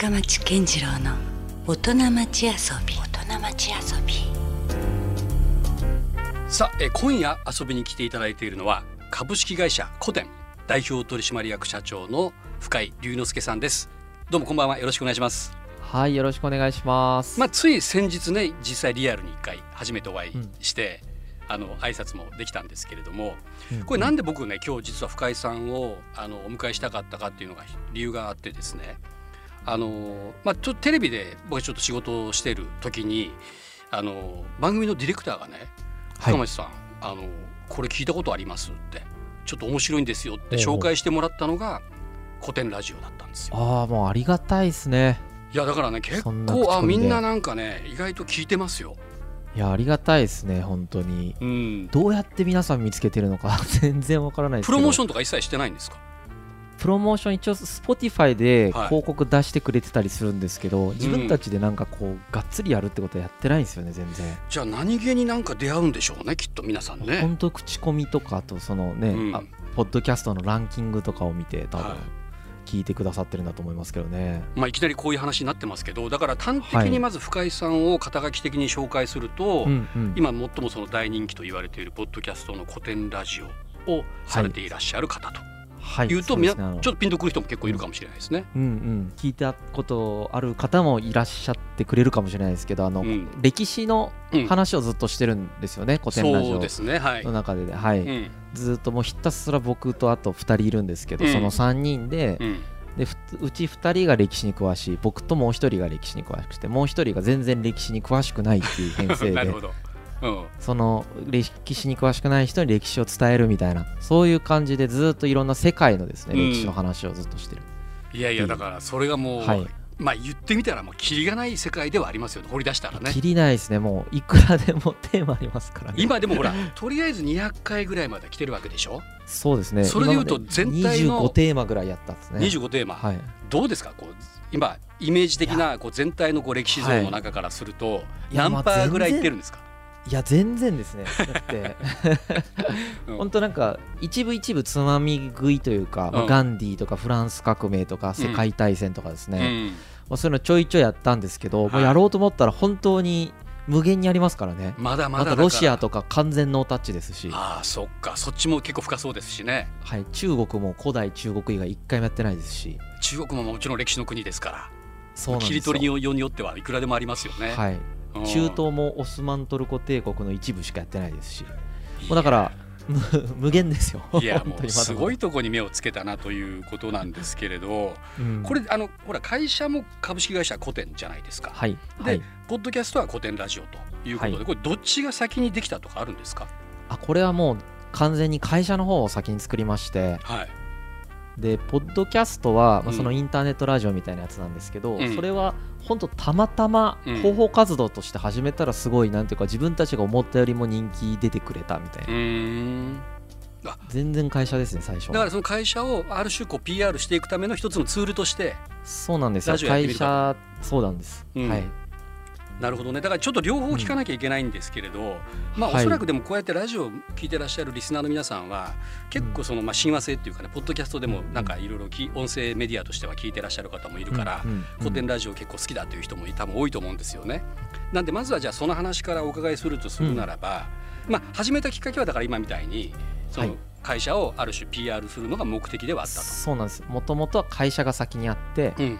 深町健次郎の大人町遊び。大人町遊び。さあえ今夜遊びに来ていただいているのは株式会社コテン代表取締役社長の深井龍之介さんです。どうもこんばんは。よろしくお願いします。はい、よろしくお願いします。まあつい先日ね実際リアルに一回初めてお会いして、あの挨拶もできたんですけれどもうん。これなんで僕ね今日実は深井さんをあのお迎えしたかったかっていうのが理由があってですねあのまあちょっとテレビで僕ちょっと仕事をしてる時にあの番組のディレクターがねはい深町さん、あのこれ聞いたことありますってちょっと面白いんですよって紹介してもらったのが古典ラジオだったんですよ。ああ、もうありがたいですね。いやだからね結構あみんななんかね意外と聞いてますよ。いや、ありがたいですね、本当に。うん、どうやって皆さん見つけてるのか 全然わからないですけど。プロモーションとか一切してないんですか？プロモーション一応 Spotify ではい広告出してくれてたりするんですけど、自分たちでなんかこうがっつりやるってことはやってないんですよね、全然。じゃあ何気になんか出会うんでしょうねきっと皆さんね。本当口コミとかあとそのね、うんあポッドキャストのランキングとかを見て多分はい聞いてくださってるんだと思いますけどね。まあ、いきなりこういう話になってますけどだから端的にまず深井さんを肩書き的に紹介すると、うんうん。今最もその大人気と言われているポッドキャストの古典ラジオをされていらっしゃる方とはい。いうと、みなそうですねちょっとピンとくる人も結構いるかもしれないですね。うんうん、聞いたことある方もいらっしゃってくれるかもしれないですけどあの、うん。歴史のうん話をずっとしてるんですよね、古典ラジオ。そうですねはい、の中で、はい。うん。ずっともうひたすら僕とあと2人いるんですけど、うん。その3人で,、うん。でふうち2人が歴史に詳しい僕ともう1人が歴史に詳しくてもう1人が全然歴史に詳しくないっていう編成 なるでその歴史に詳しくない人に歴史を伝えるみたいなそういう感じでずっといろんな世界のですね、うん。歴史の話をずっとしてる。いやいやだからそれがもう、はい。まあ言ってみたらもうキリがない世界ではありますよね。掘り出したらね。切りないですね。もういくらでもテーマありますからね。今でもほらとりあえず200回ぐらいまで来てるわけでしょ、そうですね。それで言うと全体の25テーマぐらいやったんですね。25テーマ、はい。どうですか？こう今イメージ的なこう全体のこう歴史像の中からすると、何パーぐらいいってるんですか、いや全然ですね。だって。うん。本当なんか一部一部つまみ食いというか、まあうんガンディーとかフランス革命とか世界大戦とかですね、うん。まあ、そういうのちょいちょいやったんですけど、はい。もうやろうと思ったら本当に無限にありますからね。まだまだロシアとか完全ノータッチですし、ああそっか。そっちも結構深そうですしね。はい、中国も古代中国以外一回もやってないですし。中国ももちろん歴史の国ですから。そうなんですよ。切り取りようによってはいくらでもありますよね、はい、うん中東もオスマントルコ帝国の一部しかやってないですし。もうだから無 無限ですよ。いやもうすごいとこに目をつけたなということなんですけれどうん。これあのほら会社も株式会社古典じゃないですか、はい。で、はい。ポッドキャストは古典ラジオということで、はい。これどっちが先にできたとかあるんですか？あこれはもう完全に会社の方を先に作りまして。はい。でポッドキャストは、まあ、うん。そのインターネットラジオみたいなやつなんですけど、うん。それは本当たまたまうん広報活動として始めたらすごいなんていうか自分たちが思ったよりも人気出てくれたみたいうな、全然会社ですね最初は。だからその会社をある種こう PR していくための一つのツールとして。そうなんですよ。会社そうなんです、うん。はいなるほどね。だからちょっと両方聞かなきゃいけないんですけれど、まあおはい。そらくでもこうやってラジオを聞いてらっしゃるリスナーの皆さんは結構そのまあ親和性っていうかねポッドキャストでもなんかいろいろき音声メディアとしては聞いてらっしゃる方もいるから、うん。うん。古典ラジオ結構好きだという人も多分多いと思うんですよね。なんでまずはじゃあその話からお伺いするとするならば、まあ始めたきっかけはだから今みたいにそのはい。会社をある種 PR するのが目的ではあったと。そうなんです。もともとは会社が先にあって、うん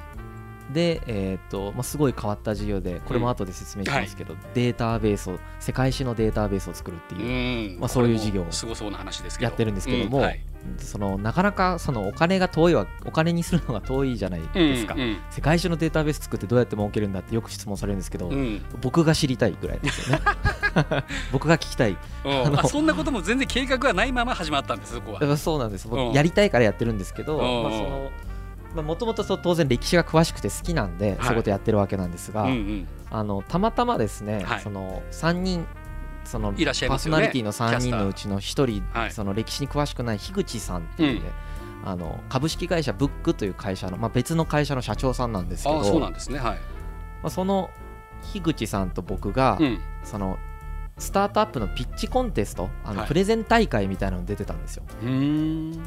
で、えーとまあ、すごい変わった事業でこれも後で説明しますけど、データベースを世界史のデータベースを作るっていう、うん。まあそういう事業をすごそうな話ですけど。やってるんですけどもうんはい。そのなかなかそのお金が遠いはお金にするのが遠いじゃないですか、うんうん世界史のデータベース作ってどうやって儲けるんだってよく質問されるんですけど、うん。僕が知りたいぐらいですよね。僕が聞きたい。そんなことも全然計画はないまま始まったんですそこは。そうなんです。僕うん。やりたいからやってるんですけどうん。まあそのもともと当然歴史が詳しくて好きなんで、はい。そういうことやってるわけなんですが、うんうん。あのたまたまですね、はい。その3人そのパーソナリティの3人のうちの1人、はい。その歴史に詳しくない樋口さんっていうね、あの株式会社ブックという会社の、まあ、別の会社の社長さんなんですけどああそうなんですね。はい。まあ、その樋口さんと僕が、うん。そのスタートアップのピッチコンテストあの、はい。プレゼン大会みたいなのに出てたんですよ。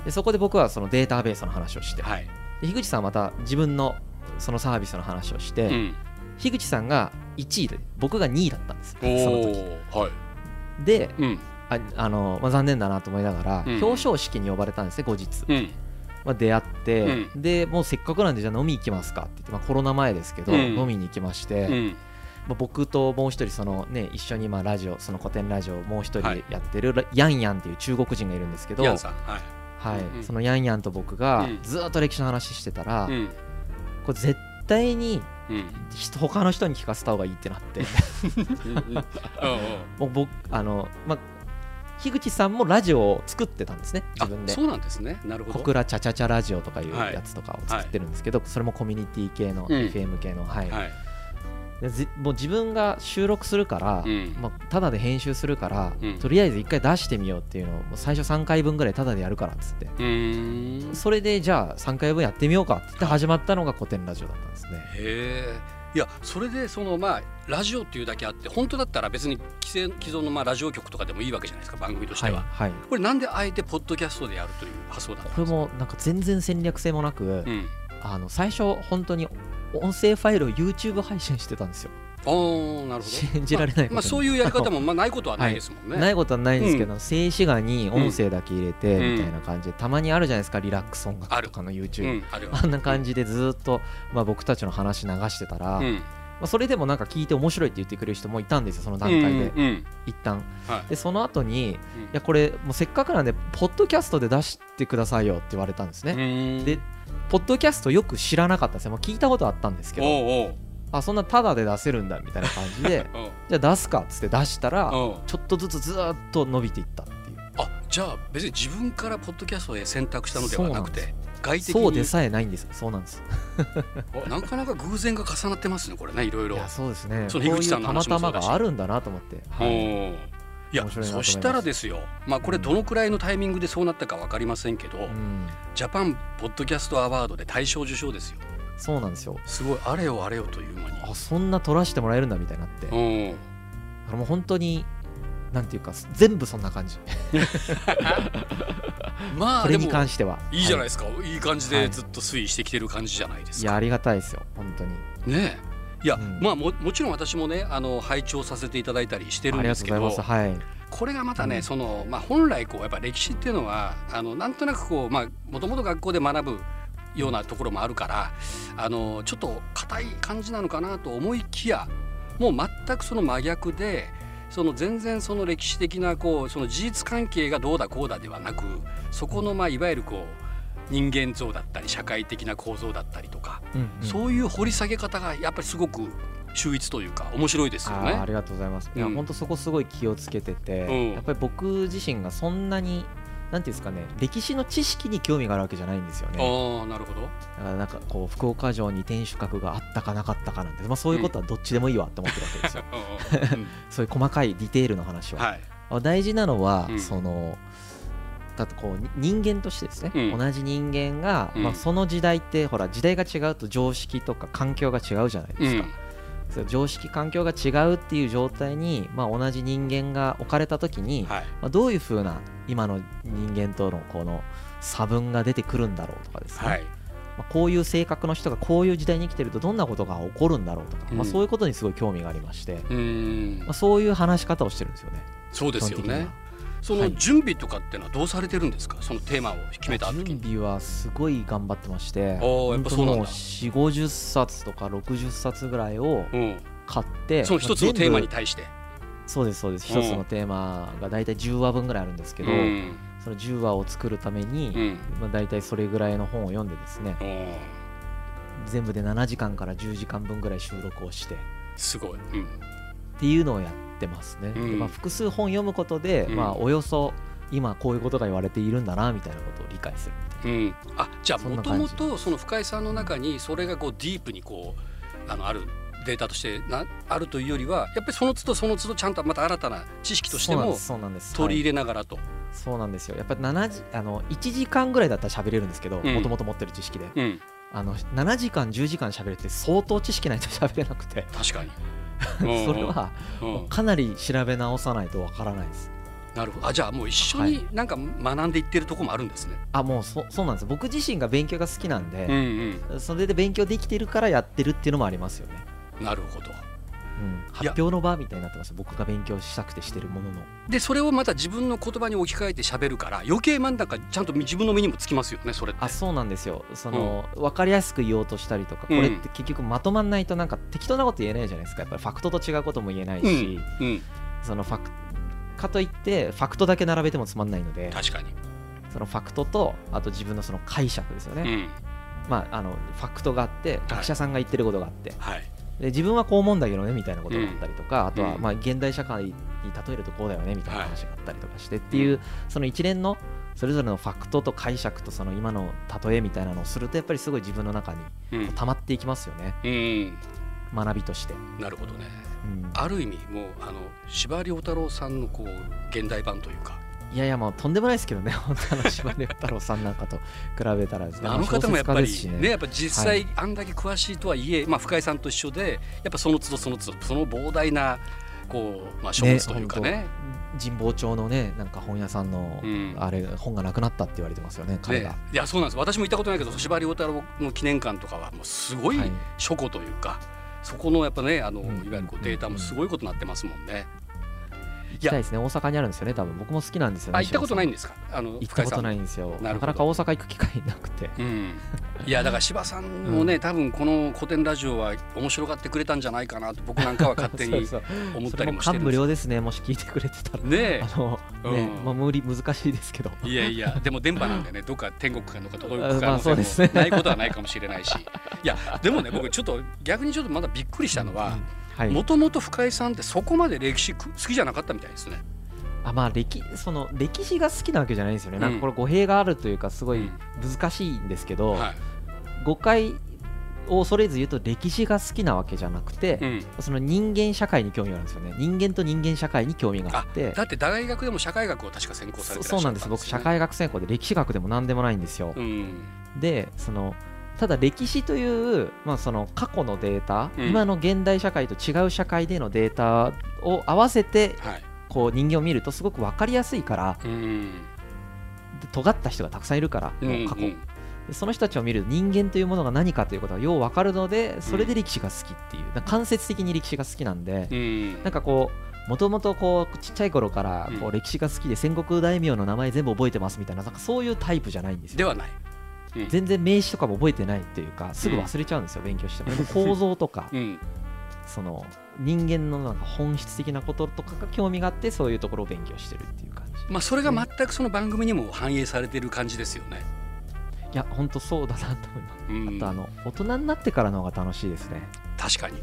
でそこで僕はそのデータベースの話をして、はいで樋口さんはまた自分のそのサービスの話をして、うん。樋口さんが1位で僕が2位だったんですおその時。おはい。でうん。ああの、まあ、残念だなと思いながら、うん。表彰式に呼ばれたんですね後日、うん。まあ、出会って、うでもうせっかくなんでじゃあ飲み行きますかって言って、まあ、コロナ前ですけど、うん。飲みに行きまして、うん。まあ、僕ともう一人その、ね、一緒にまあラジオその古典ラジオをもう一人はい。やってる、ヤンヤンっていう中国人がいるんですけど、はい。うんそのヤンヤンと僕がうん。ずーっと歴史の話してたら、うん。これ絶対にうん。人他の人に聞かせた方がいいってなって。もう僕あの、まあ、樋口さんもラジオを作ってたんですね自分で。あそうなんですね。なるほど。小倉チャチャチャラジオとかいうはい。やつとかを作ってるんですけど、それもコミュニティ系の、うん。FM 系の、はい。はいもう自分が収録するから、うん。まあ、ただで編集するから、うん。とりあえず一回出してみようっていうのを最初3回分ぐらいただでやるからっつって。それでじゃあ3回分やってみようかって言って始まったのが古典ラジオだったんですね。へえ。いやそれでそのまあラジオっていうだけあって本当だったら別に既存のまあラジオ局とかでもいいわけじゃないですか番組としては。い、は、はい、これなんであえてポッドキャストでやるという発想だったんこれですか？もなんか全然戦略性もなく、うんあの最初本当に音声ファイルを YouTube 配信してたんですよ。おーなるほど。信じられないまあ、まあそういうやり方もまあないことはないですもんね、ないことはないんですけど、静止画に音声だけ入れてうんみたいな感じで、たまにあるじゃないですかリラックス音楽とかの YouTube、うんああんな感じでずっと、まあ、僕たちの話流してたら、まうん。あ、それでもなんか聞いて面白いって言ってくれる人もいたんですよその段階で、うんうん一旦。はい。でその後にいうん。やこれもうせっかくなんでポッドキャストで出してくださいよって言われたんですね、うん。でポッドキャストよく知らなかったんですよもう聞いたことあったんですけどおうおう。あそんなタダで出せるんだみたいな感じでじゃあ出すかっつって出したらちょっとずつずーっと伸びていったっていう。あじゃあ別に自分からポッドキャストへ選択したのではなくて外的に？そうでさえないんです。そうなんです。おなかなか偶然が重なってますねこれねいろいろ。いやそうですね。そこういうの樋口さんのたまた話もそうだし。まがあるんだなと思って、はい、いやそしたらですよ。まあこれどのくらいのタイミングでそうなったか分かりませんけど、うん、ジャパンポッドキャストアワードで大賞受賞ですよ。そうなんですよ。すごいあれよあれよという間に。あそんな撮らせてもらえるんだみたいになって。だうん。からもう本当になんていうか全部そんな感じ。これにまあでも関しては。いいじゃないいですか、い、い感じでずっと推移してきてる感じじゃないですか、いやありがたいですよ。本当に。ねえいや、うん。まあももちろん私もねあの拝聴させていただいたりしてるんですけどこれがまたね、うん。そのまあ、本来こうやっぱ歴史っていうのはあのなんとなくこうまあもともと学校で学ぶようなところもあるからあのちょっと硬い感じなのかなと思いきやもう全くその真逆でその全然その歴史的なこうその事実関係がどうだこうだではなくそこのまあいわゆるこう人間像だったり社会的な構造だったりとか、うんうんそういう掘り下げ方がやっぱりすごく秀逸というか面白いですよね。ありがとうございます。いや、うん本当そこすごい気をつけてて、うんやっぱり僕自身がそんなに、なんていうんですかね、歴史の知識に興味があるわけじゃないんですよね。ああなるほど。だからなんかこう福岡城に天守閣があったかなかったかなんて、まあ、そういうことはどっちでもいいわって思ってるわけですよ。うん そういう細かいディテールの話は。はい。あ大事なのは、うんそのだってこうに人間としてですね、うん同じ人間が、うんまあ、その時代ってほら時代が違うと常識とか環境が違うじゃないですか。そう常識環境が違うっていう状態に、まあ、同じ人間が置かれた時に、はい。まあ、どういうふうな今の人間とのこの差分が出てくるんだろうとかですね、はい。まあ、こういう性格の人がこういう時代に生きてるとどんなことが起こるんだろうとか、まあ、うんそういうことにすごい興味がありまして、まあ、。そういう話し方をしてるんですよね。そうですよね。その準備とかってのはどうされてるんですか？そのテーマを決めた。準備はすごい頑張ってましておーやっぱそうなんだもう4 5 0冊とか60冊ぐらいをうん。買ってその一つのテーマに対して。そうですそうですうん一つのテーマが大体10話分ぐらいあるんですけど、うん。その10話を作るために、うん。まあ、大体それぐらいの本を読んでですね全部で7時間から10時間分ぐらい収録をしてっすごい。うん。ていうのをやってますね、うん。でまあ、複数本読むことで、うん。まあ、およそ今こういうことが言われているんだなみたいなことを理解するううん。あ、じゃあもともとその深井さんの中にそれがこうディープにこうあのある。データとしてなあるというよりはやっぱりその都度その都度ちゃんとまた新たな知識としても取り入れ、れながらと、はい。そうなんですよ。やっぱり7時あの1時間ぐらいだったら喋れるんですけどうん。もともと持ってる知識で。うん、あの7時間10時間喋るって相当知識ないと喋れなくて。確かにそれはうん。かなり調べ直さないとわからないです。なるほど。あじゃあもう一緒になんか学んでいってるとこもあるんですね、あもうそそうなんです。僕自身が勉強が好きなんうんで、うん。それで勉強できてるからやってるっていうのもありますよね、なるほど。うん、発表の場みたいになってます僕が勉強したくてしてるものの。でそれをまた自分の言葉に置き換えて喋るから余計なんだかちゃんと自分の身にもつきますよねそれあそうなんですよ。その、分かりやすく言おうとしたりとかこれって結局まとまんないとなんか適当なこと言えないじゃないですか。やっぱりファクトと違うことも言えないし、うん。そのファクかといってファクトだけ並べてもつまんないので確かに、そのファクトとあと自分のその解釈ですよね、うん。まああのファクトがあって学者さんが言ってることがあって、はいで自分はこう思うんだけどねみたいなことがあったりとか、あとはうん。まあ現代社会に例えるとこうだよねみたいな話があったりとかしてっていう、その一連のそれぞれのファクトと解釈とその今の例えみたいなのをするとやっぱりすごい自分の中にうん。溜まっていきますよね。うん。学びとして、なるほどね。うん。ある意味もうあの司馬遼太郎さんのこう現代版というかいやいやもうとんでもないですけどね。本当あの司馬遼太郎さんなんかと比べたらですね。あの方もやっぱりねやっぱ実際あんだけ詳しいとはいえ、まあ、深井さんと一緒でやっぱその都度その都度その膨大なこう、まあ、書物というかね。神保町のねなんか本屋さんの、うん。あれ本がなくなったって言われてますよね彼ね。が、いやそうなんです。私も行ったことないけど司馬遼太郎の記念館とかはもうすごいはい。書庫というか、そこのやっぱねあの、うん。いわゆるこうデータもすごいことになってますもんね。行きたいですね。大阪にあるんですよね多分。僕も好きなんですよねあ行ったことないんでですか？あの行ったことないい。んですよ。なかなか大阪行く機会なくて。うん、いやだから柴さんもね、多分この古典ラジオは面白がってくれたんじゃないかなと僕なんかは勝手に 思ったりもしてるんです感無量ですねもし聞いてくれてたら。ね。あのね、うん。まあ無理難しいですけど。えいやいや でも電波なんでねどっか天国かどっか届く可能性もないことはないかもしれないし。いやでもね僕ちょっと逆にちょっとまだびっくりしたのはうんはいもともと深井さんってそこまで歴史好きじゃなかったみたいですね。あまあ歴その歴史が好きなわけじゃないんですよね、なん。うんかこれ語弊があるというかすごいうん。難しいんですけど、はい。誤解を恐れず言うと歴史が好きなわけじゃなくて、うん。その人間社会に興味があるんですよね。人間と人間社会に興味がああってだって大学でも社会学を確か専攻されてらっしゃったそそうなんです。僕社会学専攻で歴史学でも何でもないんですよ、うん。でそのただ歴史という、まあ、その過去のデータ、うん。今の現代社会と違う社会でのデータを合わせてはい。こう人間を見るとすごく分かりやすいからうん。で尖った人がたくさんいるからうん過去、うんでその人たちを見ると人間というものが何かということがよう分かるのでそれで歴史が好きっていう、間接的に歴史が好きなんで、うん。なんかこうもともとこうちっちゃい頃からこうう歴史が好きで戦国大名の名前全部覚えてますみたいななんかそういうタイプじゃないんですよ。ではない。うん。全然名詞とかも覚えてないっていうかすぐ忘れちゃうんですよ、勉強しても。構造とか うん。その人間のなんか本質的なこととかが興味があってそういうところを勉強してるっていう感じ。まあそれが全くその番組にも反映されてる感じですよね。いや本当そうだなと思います、うん。あとあの大人になってからの方が楽しいですね。確かに。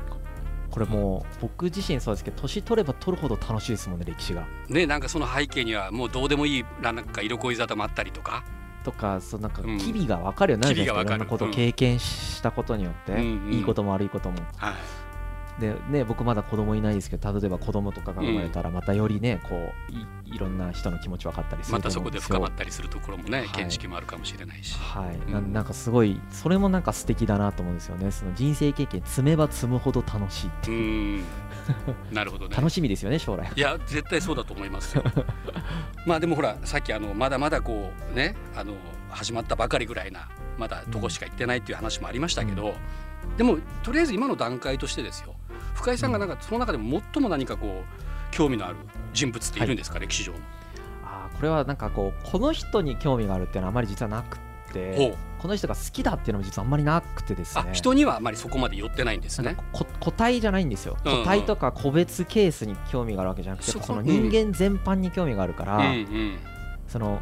これもう僕自身そうですけど年取れば取るほど楽しいですもんね歴史が。ねなんかその背景にはもうどうでもいいなんか色恋沙汰もあったりとか。とかそうなんかうん。機微が分かるようになるじゃないですか,、機微が分かる。いろんなことを経験したことによって、うん。うん。いいことも悪いことも。はい。でね僕まだ子供いないですけど例えば子供とかが生まれたらまたよりねこういいろんな人の気持ち分かったりするとまたそこで深まったりするところもね、はい。見識もあるかもしれないし。はい、うん。ななんかすごいそれもなんか素敵だなと思うんですよね。その人生経験積めば積むほど楽しいってういう、ん。なるほどね。楽しみですよね将来。いや絶対そうだと思いますよ。まあでもほらさっきあのまだまだこうねあの始まったばかりぐらいなまだとこしか行ってないっていう話もありましたけど、でもとりあえず今の段階としてですよ深井さんがなんかその中でも最も何かこう興味のある人物っているんですか、歴史上の。あーこれはなんかこうこの人に興味があるっていうのはあまり実はなくほてう。この人が好きだっていうのも実はあんまりなくてですね。あ人にはあまりそこまで寄ってないんですね。個体じゃないんですよ。うんうん。個体とか個別ケースに興味があるわけじゃなくてその人間全般に興味があるから、うんうん。その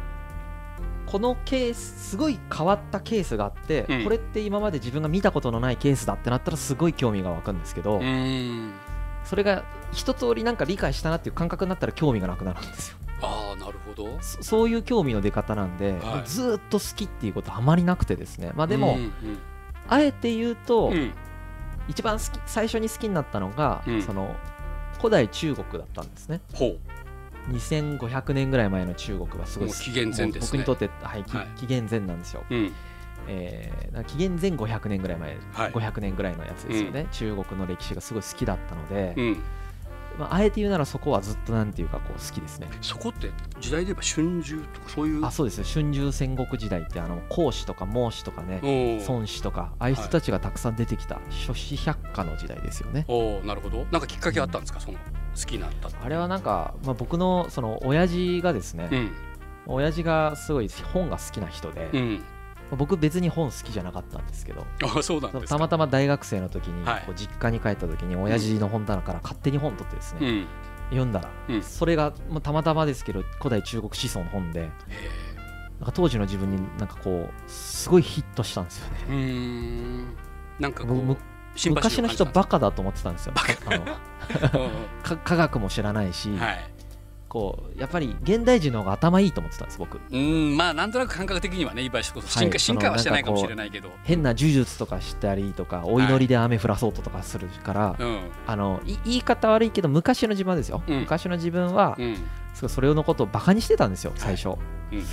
このケースすごい変わったケースがあって、うんこれって今まで自分が見たことのないケースだってなったらすごい興味が湧くんですけど、うんそれが一通りなんか理解したなっていう感覚になったら興味がなくなるんですよ。ああなるほど。そそういう興味の出方なんで、はい。ずーっと好きっていうことあまりなくてですね。まあでも、うんうん。あえて言うと、うん。一番好き最初に好きになったのが、うん。その古代中国だったんですね。ほう2500年ぐらい前の中国はすごい紀元前ですね。僕にとって、はい紀元前なんですよ、うん。えー紀元前500年ぐらい前、はい。500年ぐらいのやつですよね、中国の歴史がすごい好きだったので、うんまあ、あえて言うならそこはずっとなんていうかこう好きですね。そこって時代で言えば春秋とかそういうあそうですね。春秋戦国時代ってあの孔子とか孟子とかね孫子とかああいう人たちがたくさん出てきた諸子百科の時代ですよね。おーなるほど。なんかきっかけあったんですか？その好きになったあれはなんか、まあ、僕のその親父がですね、うん。親父がすごい本が好きな人で、まうん。あ僕別に本好きじゃなかったんですけど。あそうなんたまたま大学生の時にはい。こう実家に帰った時に親父の本棚から勝手に本取ってですね、うん。読んだら、うん。それが、まあ、たまたまですけど古代中国思想の本でへなんか当時の自分になんかこうすごいヒットしたんですよね。ーうーん。なんか昔の人バカだと思ってたんですよ。科学も知らないし、うんはいこうやっぱり現代人の方が頭いいと思ってたんです僕。うんまあなんとなく感覚的にはね今進化,、はい進化はしてないかもしれないけど。変な呪術とかしたりとかお祈りで雨降らそうとかするから、うん。あのい言い方悪いけど昔の自分はですよ、うん。昔の自分は、うん。それのことをバカにしてたんですよ最初、うん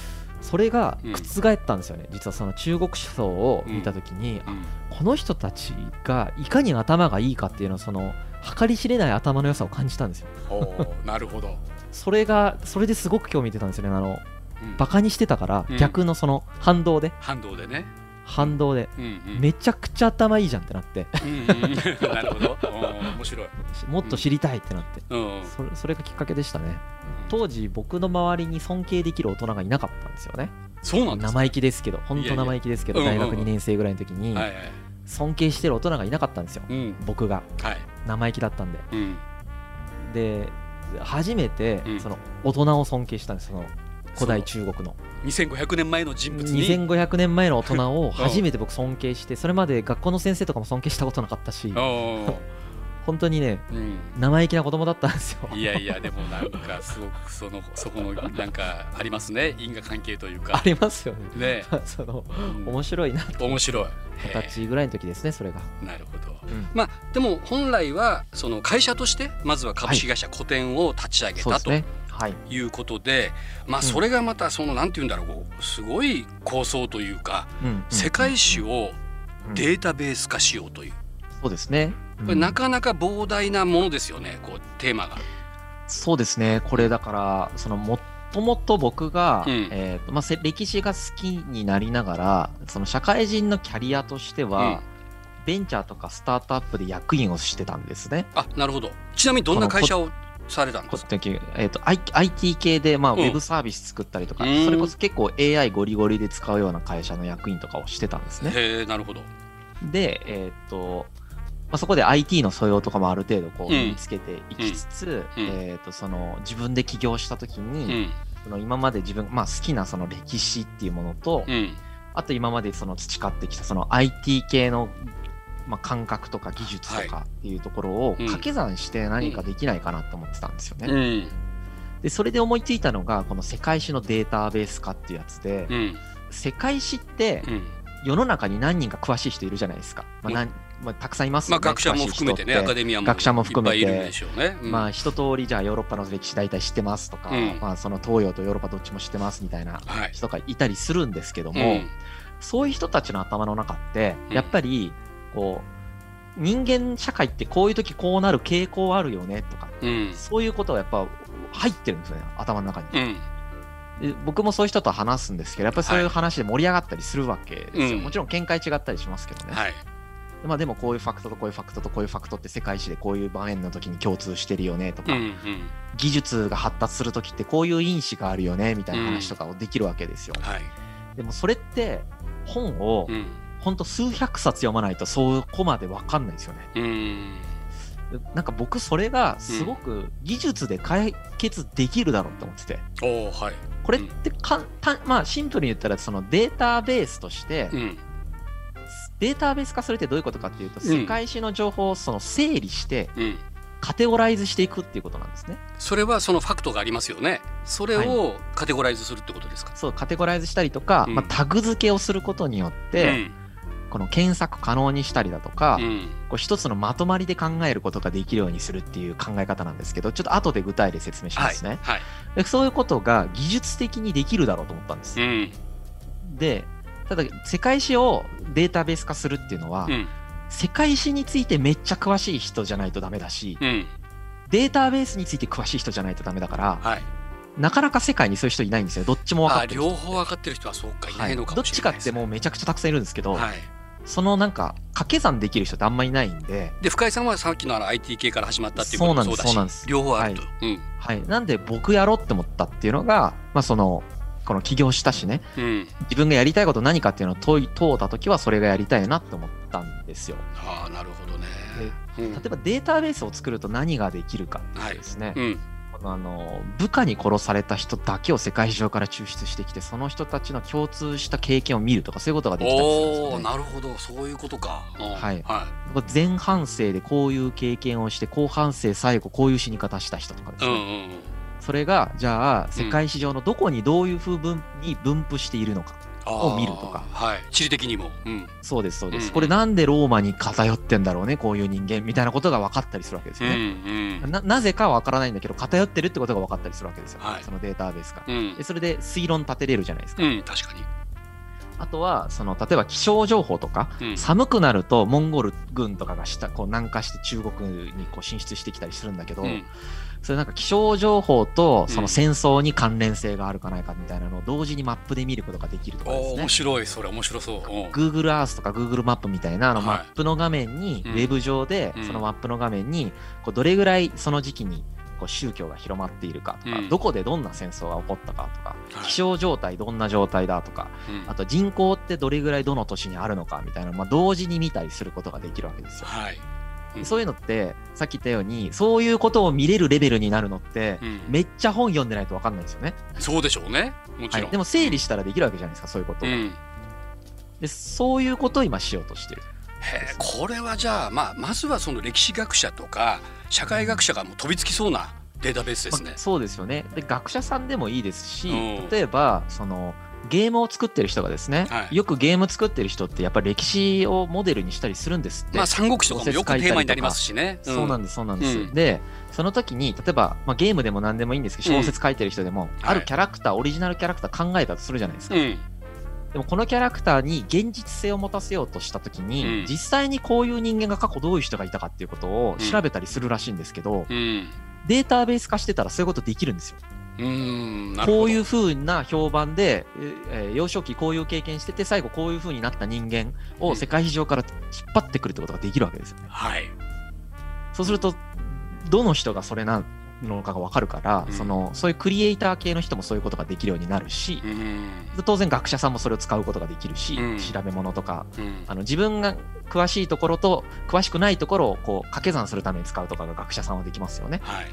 それがうん。覆ったんですよね、実はその中国思想を見た時に、あうん。この人たちがいかに頭がいいかっていうのをその計り知れない頭の良さを感じたんですよ。なるほど、それがそれですごく興味出たんですよね。あのうん。バカにしてたから、うん。逆のその反動で。反動でね、反動で、うんうん、めちゃくちゃ頭いいじゃんってなって。うんうん。なるほど。面白い、もっと知りたいってなって、うん。それそれがきっかけでしたね。当時僕の周りに尊敬できる大人がいなかったんですよね。そうなんですか？生意気ですけど本当生意気ですけど大学2年生ぐらいの時に尊敬してる大人がいなかったんですようん。僕が。はい。生意気だったんで。うん。で初めてうん。その大人を尊敬したんですその古代中国の。2500年前の人物に。2500年前の大人を初めて僕尊敬してそれまで学校の先生とかも尊敬したことなかったし本当にねうん。生意気な子供だったんですよ。いやいやでもなんかすごくその そこのなんかありますね。因果関係というあかりますよね。ね、そのうん。面白いな面白い。二十歳ぐらいの時ですねそれが。なるほど。うん。まあでも本来はその会社としてまずは株式会社古典を立ち上げたと。そうですね。はい。いうことで、まあうん。それがまたそのなんて言うんだろうすごい構想というかうんうん。世界史をうんデータベース化しようという。そうですね。これなかなか膨大なものですよねこうテーマが。そうですね。これだからそのもともと僕が、うん。えーとまあ、せ歴史が好きになりながらその社会人のキャリアとしては、うん。ベンチャーとかスタートアップで役員をしてたんですね。あなるほど。ちなみにどんな会社を？されたんですか？えー、と IT 系で、まあ、ウうん。ェブサービス作ったりとか、うん。それこそ結構 AI ゴリゴリで使うような会社の役員とかをしてたんですね。へえなるほど。で、えっ、と、まあ、そこで IT の素養とかもある程度こううん。身につけていきつつ、うん。えっ、と、その自分で起業した時うに、ん。その今まで自分、まあ、好きなその歴史っていうものと、うん。あと今までその培ってきたその IT 系の、まあ、感覚とか技術とかっていうところをうん。掛け算して何かできないかなと思ってたんですよね。うん。で、それで思いついたのが、この世界史のデータベース化っていうやつで、うん。世界史ってうん。世の中に何人か詳しい人いるじゃないですか。まあまあ、たくさんいますよね。まあ学者も含めてねアカデミアも学者も含めていっぱいいるでしょうね。うん。まあ一通りじゃあヨーロッパの歴史大体知ってますとか、うん。まあその東洋とヨーロッパどっちも知ってますみたいなはい。人がいたりするんですけども、うん。そういう人たちの頭の中ってうん。やっぱりこう人間社会ってこういう時こうなる傾向あるよねとか。うん。そういうことはやっぱ入ってるんですよね頭の中に。うん。で僕もそういう人と話すんですけどやっぱりそういう話で盛り上がったりするわけですよ、うん。もちろん見解違ったりしますけどね、はい。まあ、でもこういうファクトとこういうファクトとこういうファクトって世界史でこういう場面の時に共通してるよねとか、うんうん。技術が発達する時ってこういう因子があるよねみたいな話とかをできるわけですよ、はい。でもそれって本をうんほんと数百冊読まないとそこまで分かんないですよね。うん。なんか僕それがすごく技術で解決できるだろうと思ってて。おーはい。これって簡単まあシンプルに言ったらそのデータベースとしてうん。データベース化するってどういうことかっていうと世界史の情報をその整理してうん。カテゴライズしていくっていうことなんですね。それはそのファクトがありますよね。それをカテゴライズするってことですか？そうカテゴライズしたりとか、うん。まあ、タグ付けをすることによって、この検索可能にしたりだとか、うん。うんこう一つのまとまりで考えることができるようにするっていう考え方なんですけどちょっと後で具体で説明しまはいすね、はいでそういうことが技術的にできるだろうと思ったんです、うん。でただ世界史をデータベース化するっていうのは、うん。世界史についてめっちゃ詳しい人じゃないとダメだし、うん。データベースについて詳しい人じゃないとダメだから、はい。なかなか世界にそういう人いないんですよ。どっちも分かあってる人。両方分かってる人はそうかいないのかどっもしれないです、ちかってもうめちゃくちゃたくさんいるんですけど、はいそのなんか掛け算できる人ってあんまりいないんで、で深井さんはさっきのあの IT 系から始まったっていうこともそうだそうなんです。し両方あると、はい、なんで僕やろうって思ったっていうのが、まあ、そのこの起業したしね。うん。うん自分がやりたいこと何かっていうのを問い問うた時はそれがやりたいなって思ったんですよ。ああなるほどね。うん。例えばデータベースを作ると何ができるかっていうとですね、うん。このあの部下に殺された人だけを世界中から抽出してきてその人たちの共通した経験を見るとかそういうことができたりするんですよ、ね。おおなるほど。そういうことか、うんはい。は前半生でこういう経験をして後半生最後こういう死に方した人とかですい、うね、んうんうん。それがじゃあ世界史上のどこにどういう風分に分布しているのか、あーを見るとか。はい。地理的にも、うん。そうですそうです、うんこれなんでローマに偏ってんだろうねこういう人間みたいなことが分かったりするわけですうんようね、ん。ななぜかは分からないんだけど偏ってるってことが分かったりするわけですよ、はい。そのデータベースから。うん。でそれで推論立てれるじゃないですか、うん確かに、あとはその例えば気象情報とか、うん。寒くなるとモンゴル軍とかが下こう南下して中国にこう進出してきたりするんだけど、うんそれなんか気象情報とそうん。の戦争に関連性があるかないかみたいなのを同時にマップで見ることができるとかですね。面。白いそれ面白そう、うん。Google Earth とか Google マップみたいなあのはいマップの画面に、うんウェブ上でうん。そのマップの画面にこうどれぐらいその時期にこう宗教が広まっているかとか、うん。どこでどんな戦争が起こったかとか、はい。気象状態どんな状態だとかうん。あと人口ってどれぐらいどの都市にあるのかみたいな、まあ、同時に見たりすることができるわけですよ。はい、うんそういうのってさっき言ったようにそういうことを見れるレベルになるのってうん。めっちゃ本読んでないと分かんないですよね。そうでしょうね。もちろん、はい、でも整理したらできるわけじゃないですかそういうことを。うん。でそういうことを今しようとしてる。へえこれはじゃあ、まあ、まずはその歴史学者とか社会学者がもう飛びつきそうなデータベースですね。まあ。そうですよね。で学者さんでもいいですし、うん。例えばそのゲームを作ってる人がですね、はい。よくゲーム作ってる人ってやっぱり歴史をモデルにしたりするんですって、まあ三国志とかもよくテーマになりますしね。そうなんでですそうなんです、うん。でその時に例えば、まあ、ゲームでも何でもいいんですけどうん。小説書いてる人でも、あるキャラクター、オリジナルキャラクター考えたとするじゃないですか、うん。でもこのキャラクターに現実性を持たせようとした時に、うん。実際にこういう人間が過去どういう人がいたかっていうことを調べたりするらしいんですけど、うん。データベース化してたらそういうことできるんですようんこういう風な評判で、えー幼少期こういう経験してて最後こういう風になった人間を世界史上から引っ張ってくるってことができるわけですよね。はい。そうするとどの人がそれなのかが分かるから、うん。そのそういうクリエイター系の人もそういうことができるようになるし、うん。当然学者さんもそれを使うことができるし、うん。調べ物とかうん。あの自分が詳しいところと詳しくないところをこう掛け算するために使うとかが学者さんはできますよね。はい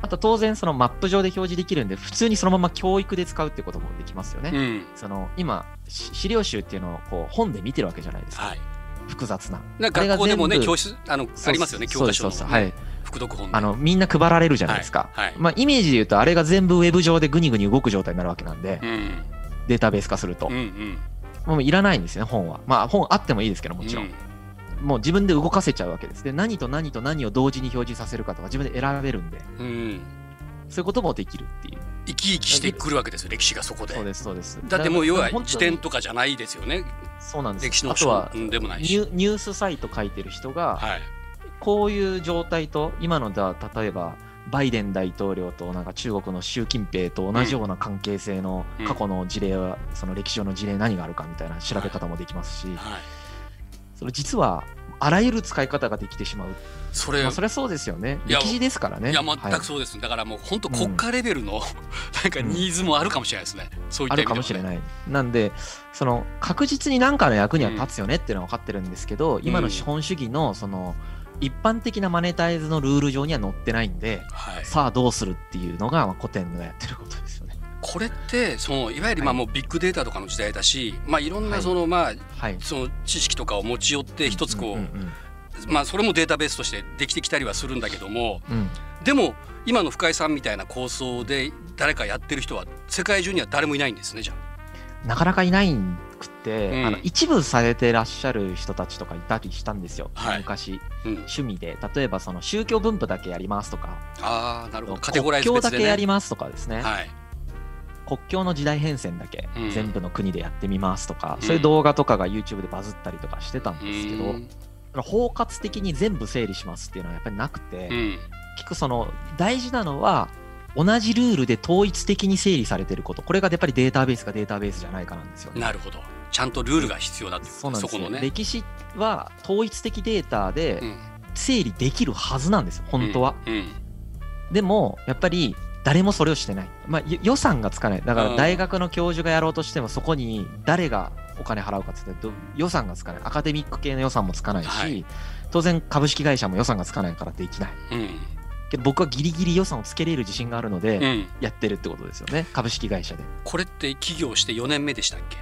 あと当然そのマップ上で表示できるんで普通にそのまま教育で使うってこともできますよね。うん。その今し資料集っていうのをこう本で見てるわけじゃないですか、はい。複雑な。な学校でもね教室あのありますよね教科書の。そうです。そうですはい。副読本で。あのみんな配られるじゃないですか。はい。はい。まあ、イメージで言うとあれが全部ウェブ上でグニグニ動く状態になるわけなんで、うん。データベース化すると。うんう、ん。もういらないんですね本は。まあ本あってもいいですけどもちろん、うんもう自分で動かせちゃうわけです。で何と何と何を同時に表示させるかとか自分で選べるんで。うん。そういうこともできるっていう。生き生きしてくるわけですよ歴史がそこで。そうですそうです。だってもう要は辞典とかじゃないですよね。そうなんです。歴史のあとは書でもないニしュニュースサイト書いてる人が、はい。こういう状態と今のだ例えばバイデン大統領となんか中国の習近平と同じような関係性のうん。過去の事例は、その歴史上の事例何があるかみたいな調べ方もできますし、はいその実はあらゆる使い方ができてしまう、それまあ、それはそうですよね。歴史ですからね。いやはい。全くそうです、だからもう本当国家レベルの、なんかニーズもあるかもしれないですね、そういったあるかもしれない。なんで、その確実に何かの役には立つよねっていうのは分かってるんですけど、今の資本主義のその一般的なマネタイズのルール上には載ってないんで、はい、さあどうするっていうのがまあ古典がやってることです。これってそのいわゆるまあはいもうビッグデータとかの時代だし、まあ、いろんはない。そのまあはい。その知識とかを持ち寄って一つこう、まあそれもデータベースとしてできてきたりはするんだけどもでも今の深井さんみたいな構想で誰かやってる人は世界中には誰もいないんですねじゃなかなかいないくって、うん。あの一部されてらっしゃる人たちとかいたりしたんですよ、はい。昔。あ、うん、趣味で。例えばその宗教分布だけやりますとか。ああなるほど。カテゴライズ国境だけやりますとかですね、はい国境の時代変遷だけうん。全部の国でやってみますとか、うん。そういう動画とかが YouTube でバズったりとかしてたんですけど、うん。包括的に全部整理しますっていうのはやっぱりなくて、うん。局その大事なのは同じルールで統一的に整理されてること。これがやっぱりデータベースかデータベースじゃないかなんですよね。なるほど。ちゃんとルールが必要だってそうなんですよ。ね、歴史は統一的データでうん。整理できるはずなんですよ。本当は。でもやっぱり誰もそれをしてない、まあ、よ予算がつかない。だかうん。ら大学の教授がやろうとしてもそこに誰がお金払うかって言ったらど予算がつかない。アカデミック系の予算もつかないし、はい。当然株式会社も予算がつかないからできない。うん。けど僕はギリギリ予算をつけれる自信があるので、うん。やってるってことですよね。株式会社で。これって起業して4年目でしたっけ？5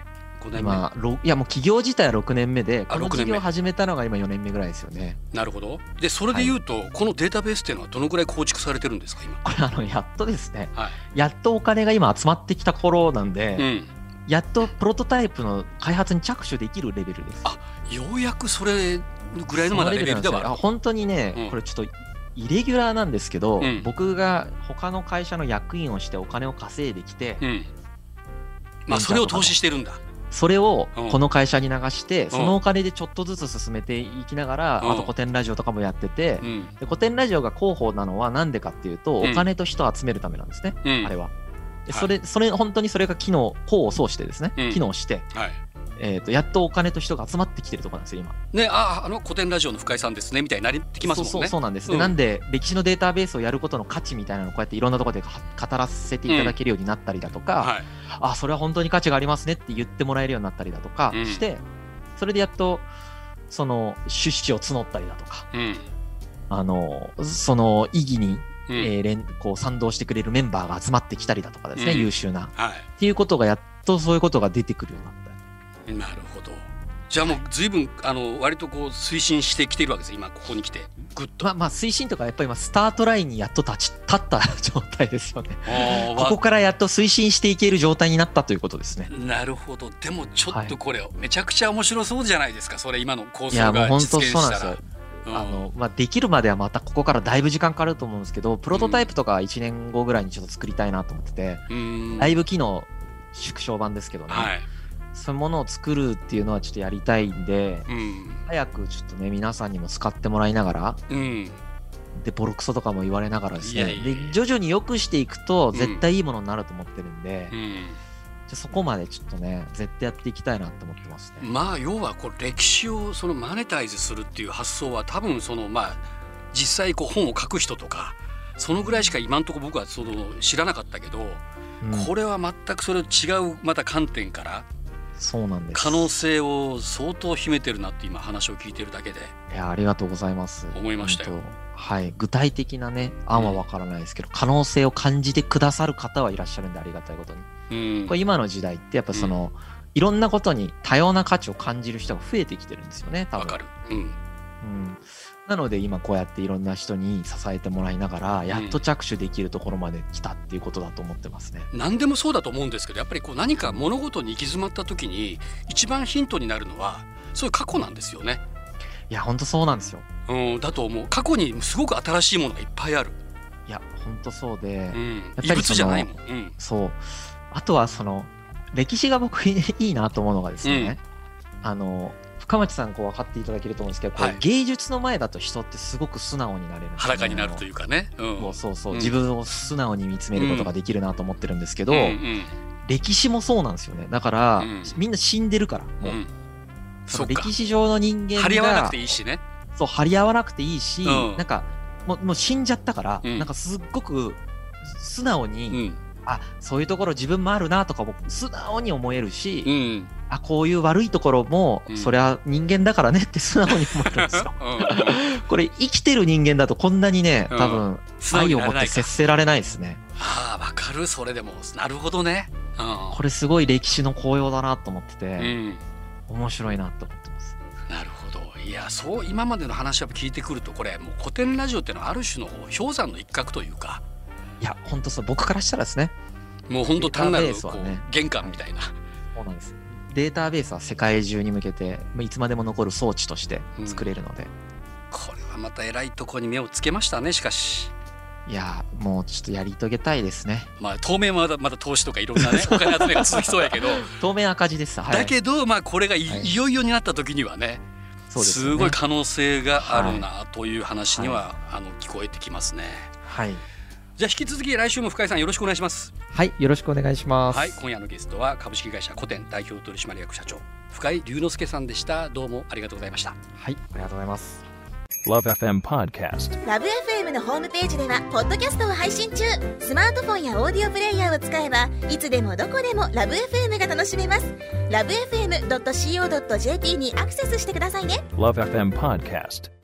今ろいやもう企業自体は6年目でこの6年目。事業を始めたのが今4年目ぐらいですよね。なるほど。でそれで言うと、このデータベースっていうのはどのぐらい構築されてるんですか今？これあのやっとですね。はい。やっとお金が今集まってきた頃なんで、うん。やっとプロトタイプの開発に着手できるレベルです。あようやくそれぐらいのまだレベルではあ本当にね、うん。これちょっとイレギュラーなんですけど、うん。僕が他の会社の役員をしてお金を稼いできて、うん。まあそれを投資してるんだそれをうん。この会社に流して、そのお金でちょっとずつ進めていきながら、うん。あと古典ラジオとかもやってて、うん。で古典ラジオが広報なのはなんでかっていうと、うん。お金と人を集めるためなんですね、うん。あれは。それ、それ、本当にそれが機能、功を奏してですね、うん。機能して、はいえっ、と、やっとお金と人が集まってきてるところなんですよ、今。ねああの古典ラジオの深井さんですねみたいになりてきますもんね。そうそうそうなんです、うん。でなんで歴史のデータベースをやることの価値みたいなのをこうやっていろんなところでは語らせていただけるようになったりだとか、はい。あそれは本当に価値がありますねって言ってもらえるようになったりだとかうん。して、それでやっとその出資を募ったりだとかうん。あのその意義に、うん。えー連こう賛同してくれるメンバーが集まってきたりだとかですね、うん。優秀な。っはていうことがやっとそういうことが出てくるようになった。いなるほど。じゃあもう随分あの割とこう推進してきているわけです今ここに来て。ぐっと。まあまあ推進とかやっぱり今スタートラインにやっと立ち立った状態ですよね。ここからやっと推進していける状態になったということですね。なるほど。でもちょっとこれ、めちゃくちゃ面白そうじゃないですかそれ今の構想いやもうが本当実現したら。そうなんですよ。うん。あのまあ、できるまではまたここからだいぶ時間かかると思うんですけど、プロトタイプとか1年後ぐらいにちょっと作りたいなと思ってて、うん。だいぶ機能縮小版ですけどね、はいそういうものを作るっていうのはちょっとやりたいんで、うん。早くちょっとね、皆さんにも使ってもらいながら、うん。で、ボロクソとかも言われながらですね、で徐々に良くしていくと、絶対いいものになると思ってるんで、うん。じゃあそこまでちょっとね、絶対やっていきたいなと思ってますね。まあ要はこう歴史をそのマネタイズするっていう発想は多分そのまあ実際こう本を書く人とかそのぐらいしか今んとこ僕はその知らなかったけど、うん。これは全くそれ違うまた観点からそうなんです。可能性を相当秘めてるなって今話を聞いてるだけでいや、ありがとうございます。思いましたよはい、具体的なね、案はわからないですけど、可能性を感じてくださる方はいらっしゃるんで、ありがたいことに。うんこれ今の時代って、やっぱその、いろんなことに多様な価値を感じる人が増えてきてるんですよね、多分。わかる、うん、うん。なので今こうやっていろんな人に支えてもらいながら、やっと着手できるところまで来たっていうことだと思ってますね。何でもそうだと思うんですけどやっぱりこう何か物事に行き詰まった時に一番ヒントになるのはそういう過去なんですよね。いや、ほんとそうなんですよ。うん、だと思う過去にすごく新しいものがいっぱいある、いや、ほんとそうで、うん、ぱり異物じゃないもん、うんそう。あとはその、歴史が僕いいなと思うのがですね、あの、深町さんこう分かっていただけると思うんですけど、はい。芸術の前だと人ってすごく素直になれるんですよね。裸になるというかね。うん。もうそうそう、うん。自分を素直に見つめることができるなと思ってるんですけど、うん。うん。歴史もそうなんですよね。だから、うん。みんな死んでるから、もう。歴史上の人間が張り合わなくていいしね。そう張り合わなくていいし、うん。なんかもうもう死んじゃったから、うん。なんかすっごく素直に、うん。あそういうところ自分もあるなとかも素直に思えるし、うんあこういう悪いところも、うんそりゃ人間だからねって素直に思えるんですよ。うん これ生きてる人間だとこんなにねうん多分愛を持って接せられないですね。ああわかるそれでもなるほどね。これすごい歴史の紅葉だなと思ってて、面白いなと思ってます。なるほどいやそう今までの話を聞いてくるとこれもう古典ラジオっていうのはある種の氷山の一角というかいや本当そう僕からしたらですねもう本当単なるね玄関みたいな。そうなんです。データベースは世界中に向けてまあいつまでも残る装置として作れるので、これはまた偉いところに目をつけましたねしかし。いやもうちょっとやり遂げたいですね。まあ当面はまだまだ投資とかいろんなね お金集めが続きそうやけど当面赤字です。はい、だけどまあこれがい,、はいい、よいよになった時にはねすよねすごい可能性があるなという話には、あの聞こえてきますね。はいじゃあ引き続き来週も深井さんよろしくお願いします。はいよろしくお願いしますはい、今夜のゲストは株式会社古典代表取締役社長深井龍之介さんでした。どうもありがとうございました。はいありがとうございます Love FM Podcast. ラブ f m のホームページではポッドキャストを配信中スマートフォンやオーディオプレイヤーを使えばいつでもどこでもラブ f m が楽しめますラブ FM.co.jp にアクセスしてくださいね Love FM Podcast.